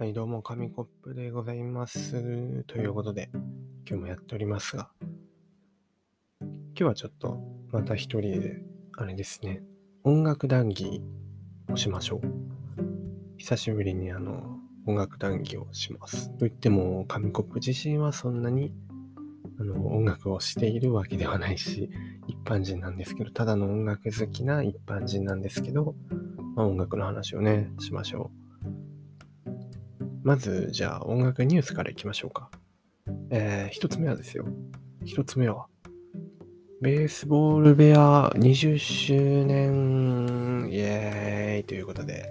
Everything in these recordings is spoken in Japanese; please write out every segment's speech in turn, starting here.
はい、どうも、紙コップでございます。ということで、今日もやっておりますが、今日はちょっと、また一人で、あれですね、音楽談義をしましょう。久しぶりにあの、音楽談義をします。といっても、紙コップ自身はそんなに、あの、音楽をしているわけではないし、一般人なんですけど、ただの音楽好きな一般人なんですけど、まあ、音楽の話をね、しましょう。まず、じゃあ音楽ニュースからいきましょうか。えー、一つ目はですよ。一つ目は、ベースボールベア20周年イエーイということで、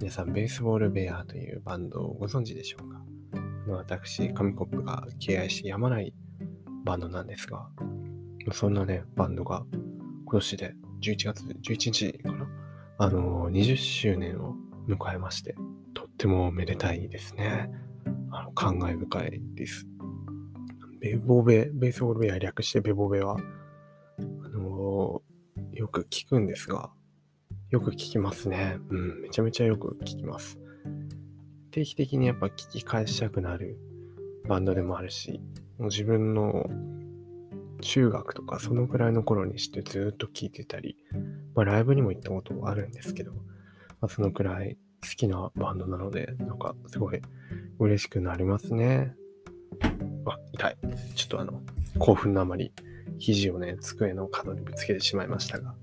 皆さん、ベースボールベアというバンドをご存知でしょうか？私、紙コップが敬愛してやまないバンドなんですが、そんなね、バンドが今年で11月11日かな？あの、20周年を迎えまして、ってもめでたいですね。あの、感慨深いです。ベボベ、ベースボールベア略してベボベは、あのー、よく聞くんですが、よく聞きますね。うん、めちゃめちゃよく聞きます。定期的にやっぱ聞き返したくなるバンドでもあるし、もう自分の中学とかそのくらいの頃にしてずっと聴いてたり、まあライブにも行ったことあるんですけど、まあ、そのくらい好きなバンドなので、なんかすごい嬉しくなりますね。あ、痛い。ちょっとあの、興奮のあまり、肘をね、机の角にぶつけてしまいましたが。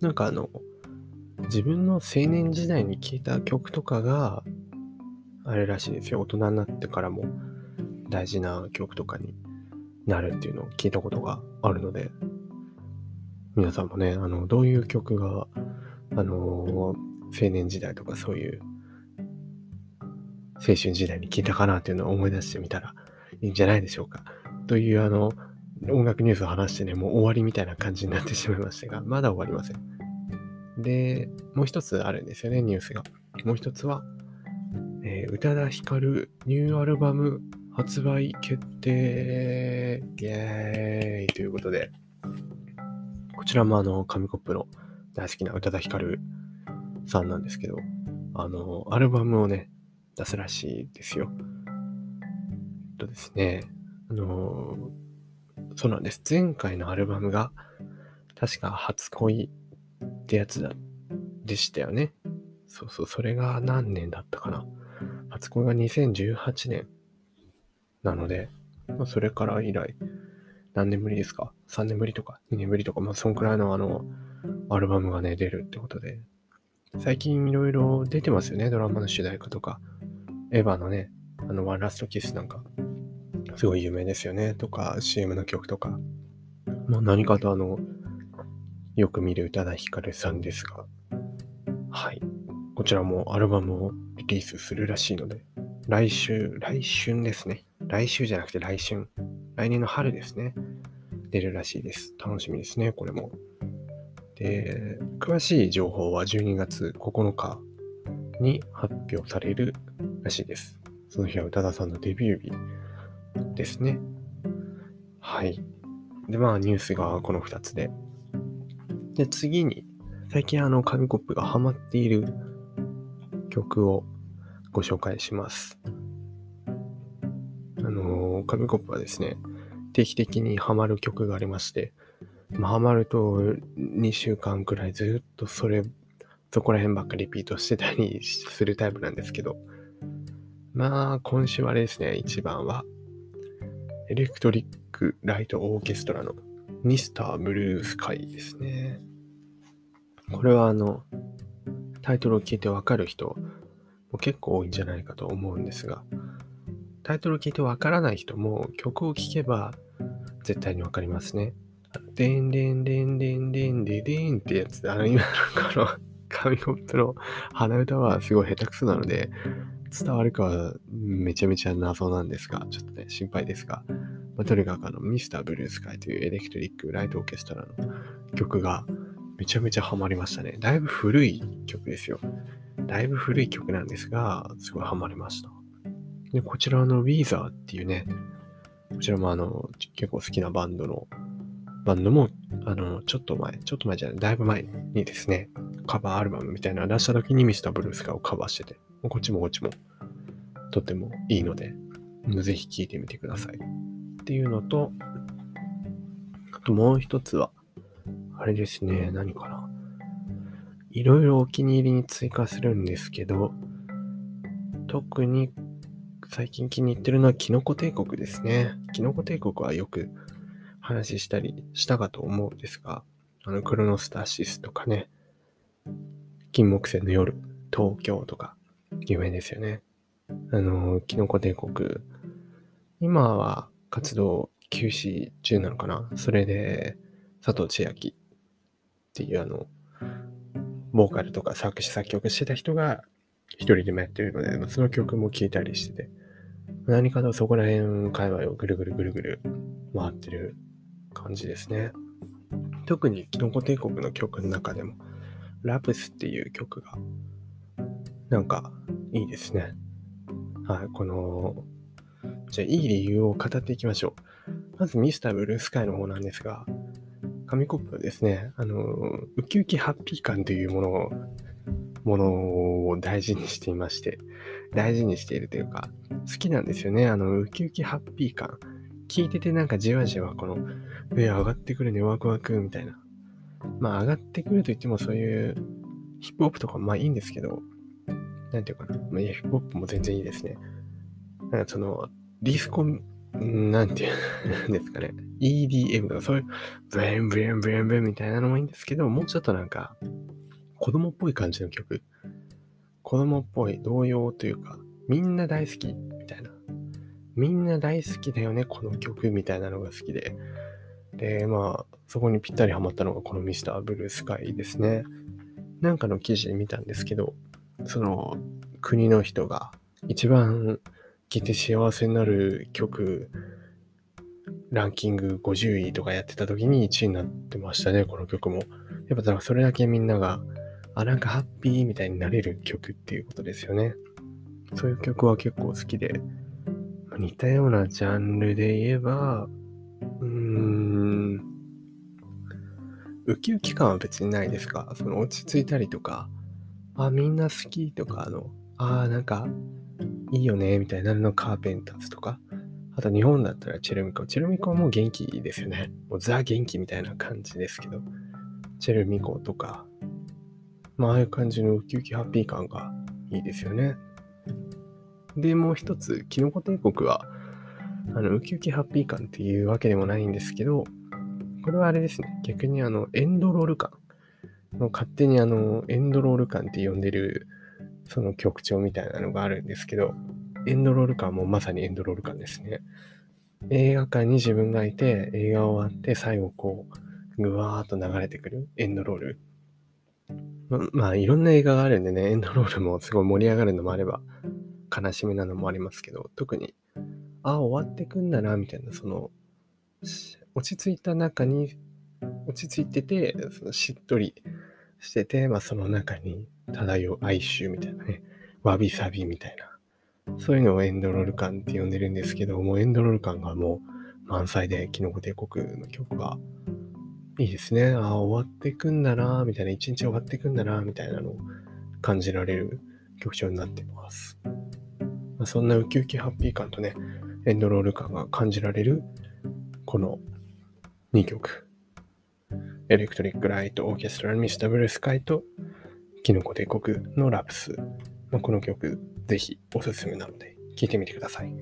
なんかあの、自分の青年時代に聴いた曲とかが、あれらしいですよ。大人になってからも大事な曲とかになるっていうのを聞いたことがあるので、皆さんもね、あの、どういう曲が、あのー青年時代とかそういう青春時代に聞いたかなっていうのを思い出してみたらいいんじゃないでしょうか。というあの、音楽ニュースを話してね、もう終わりみたいな感じになってしまいましたが、まだ終わりません。で、もう一つあるんですよね、ニュースが。もう一つは、えー、宇多田ヒカルニューアルバム発売決定イエーイということで、こちらもあの、紙コップの大好きな宇多田ヒカルさんなんですけど、あの、アルバムをね、出すらしいですよ。えっとですね、あの、そうなんです。前回のアルバムが、確か初恋ってやつだ、でしたよね。そうそう、それが何年だったかな。初恋が2018年なので、まあ、それから以来、何年ぶりですか ?3 年ぶりとか2年ぶりとか、まあそんくらいのあの、アルバムがね、出るってことで、最近いろいろ出てますよね、ドラマの主題歌とか。エヴァのね、あの、ワンラストキスなんか、すごい有名ですよね、とか、CM の曲とか。まあ、何かとあの、よく見る宇多田ヒカルさんですが、はい。こちらもアルバムをリリースするらしいので、来週、来春ですね。来週じゃなくて来春。来年の春ですね。出るらしいです。楽しみですね、これも。で、詳しい情報は12月9日に発表されるらしいです。その日は宇多田さんのデビュー日ですね。はい。で、まあニュースがこの2つで。で、次に、最近あの、紙コップがハマっている曲をご紹介します。あの、紙コップはですね、定期的にハマる曲がありまして、まあ、ハマると2週間くらいずっとそれ、そこら辺ばっかリピートしてたりするタイプなんですけど、まあ、今週はあれですね、一番は、エレクトリック・ライト・オーケストラのミスター・ブルースカイですね。これはあの、タイトルを聞いてわかる人も結構多いんじゃないかと思うんですが、タイトルを聞いてわからない人も曲を聴けば絶対にわかりますね。でんでんでんでんでんででんってやつ、あの、今のこの紙コップの鼻歌はすごい下手くそなので、伝わるかはめちゃめちゃ謎なんですが、ちょっとね、心配ですが、まあ、とにかくあの、ミスターブルースカイというエレクトリック・ライト・オーケストラの曲がめちゃめちゃハマりましたね。だいぶ古い曲ですよ。だいぶ古い曲なんですが、すごいハマりました。で、こちらのウィーザーっていうね、こちらもあの、結構好きなバンドのバンドも、あの、ちょっと前、ちょっと前じゃない、だいぶ前にですね、カバーアルバムみたいなの出した時にミスターブルースカをカバーしてて、こっちもこっちもとってもいいので、ぜひ聴いてみてください。っていうのと、あともう一つは、あれですね、何かな。いろいろお気に入りに追加するんですけど、特に最近気に入ってるのはキノコ帝国ですね。キノコ帝国はよく話したりしたかと思うんですが、あの、クロノスタシスとかね、金木犀の夜、東京とか、有名ですよね。あの、キノコ帝国、今は活動休止中なのかな？それで、佐藤千秋っていうあの、ボーカルとか作詞作曲してた人が一人でもやってるので、その曲も聴いたりしてて、何かとそこら辺界隈をぐるぐるぐるぐる回ってる感じですね。特にキノコ帝国の曲の中でも、ラプスっていう曲が、なんかいいですね。はい、この、じゃあいい理由を語っていきましょう。まずミスターブルースカイの方なんですが、紙コップはですね、あの、ウキウキハッピー感というものを、ものを大事にしていまして、大事にしているというか、好きなんですよね。あの、ウキウキハッピー感。聞いててなんかじわじわこの、え、上がってくるね、ワクワクみたいな。まあ上がってくると言ってもそういうヒップホップとかまあいいんですけど、なんていうかな。まあ、いやヒップホップも全然いいですね。なんかその、ディスコ、なんていうんですかね。EDM とかそういう、ブレンブレンブレンブレンみたいなのもいいんですけど、もうちょっとなんか、子供っぽい感じの曲。子供っぽい、童謡というか、みんな大好きみたいな。みんな大好きだよね、この曲みたいなのが好きで。で、まあ、そこにぴったりハマったのがこのミスターブルースカイですね。なんかの記事で見たんですけど、その国の人が一番聴いて幸せになる曲ランキング50位とかやってた時に1位になってましたね、この曲も。やっぱだからそれだけみんなが、あ、なんかハッピーみたいになれる曲っていうことですよね。そういう曲は結構好きで、似たようなジャンルで言えば、うーん、ウキウキ感は別にないですか？その落ち着いたりとか、あ、みんな好きとか、あの、あ、なんか、いいよね、みたいなるのカーペンターズとか、あと日本だったらチェルミコ。チェルミコはもう元気ですよね。もうザ元気みたいな感じですけど、チェルミコとか、まあ、ああいう感じのウキウキハッピー感がいいですよね。で、もう一つ、キノコ帝国は、あの、ウキウキハッピー感っていうわけでもないんですけど、これはあれですね。逆にあの、エンドロール感。の勝手にあの、エンドロール感って呼んでる、その曲調みたいなのがあるんですけど、エンドロール感もまさにエンドロール感ですね。映画館に自分がいて、映画終わって最後こう、ぐわーっと流れてくるエンドロール。ままあ、いろんな映画があるんでね、エンドロールもすごい盛り上がるのもあれば、悲しみなのもありますけど、特に、ああ、終わってくんだな、みたいな、その、落ち着いた中に、落ち着いてて、そのしっとりしてて、まあ、その中に漂う哀愁みたいなね、わびさびみたいな、そういうのをエンドロール感って呼んでるんですけど、もうエンドロール感がもう満載で、キノコ帝国の曲がいいですね。ああ、終わってくんだな、みたいな、一日終わってくんだな、みたいなのを感じられる曲調になってます。まあ、そんなウキウキハッピー感とね、エンドロール感が感じられる、この2曲。エレクトリック・ライト・オーケストラ・ミスター・ブルースカイと、キノコ帝国のラプス。まあ、この曲、ぜひおすすめなので、聴いてみてください。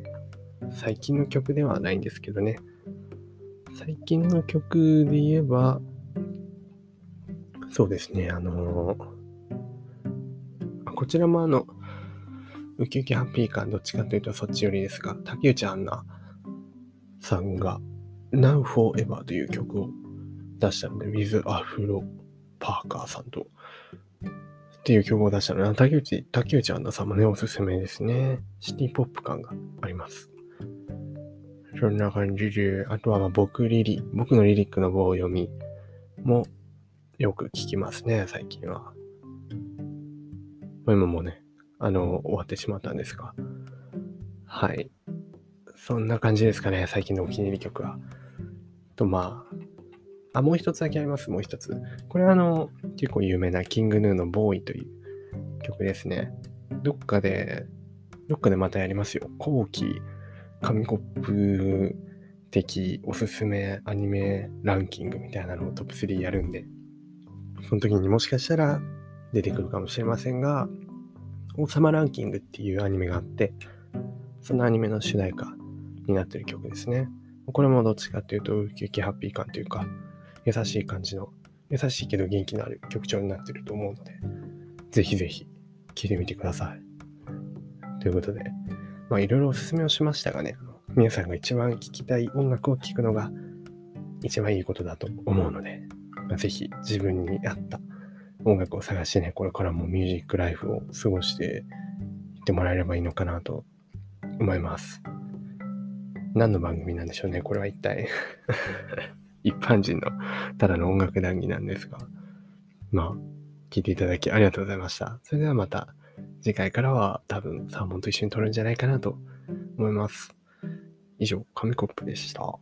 最近の曲ではないんですけどね。最近の曲で言えば、そうですね、あのー、こちらもあの、ウキウキハッピー感どっちかというとそっち寄りですが、竹内杏奈さんが Now Forever という曲を出したので、With Afro Parker さんと、っていう曲を出したので、竹内、竹内杏奈さんもね、おすすめですね。シティポップ感があります。そんな感じで、あとはま僕リリ、僕のリリックの棒読みもよく聞きますね、最近は。今もね、あの、終わってしまったんですが。はい。そんな感じですかね、最近のお気に入り曲は。と、まあ、あ、もう一つだけあります、もう一つ。これはあの、結構有名なキングヌーのボーイという曲ですね。どっかで、どっかでまたやりますよ。後期、紙コップ的おすすめアニメランキングみたいなのをトップ3やるんで、その時にもしかしたら出てくるかもしれませんが、王様ランキングっていうアニメがあって、そのアニメの主題歌になってる曲ですね。これもどっちかっていうと、ウキウキハッピー感というか、優しい感じの、優しいけど元気のある曲調になってると思うので、ぜひぜひ聴いてみてください。ということで、まあいろいろおすすめをしましたがね、皆さんが一番聴きたい音楽を聴くのが一番いいことだと思うので、まあ、ぜひ自分に合った音楽を探してね、これからもミュージックライフを過ごしていってもらえればいいのかなと思います。何の番組なんでしょうね、これは一体 一般人のただの音楽談義なんですが。まあ、聞いていただきありがとうございました。それではまた次回からは多分サーモンと一緒に撮るんじゃないかなと思います。以上、紙コップでした。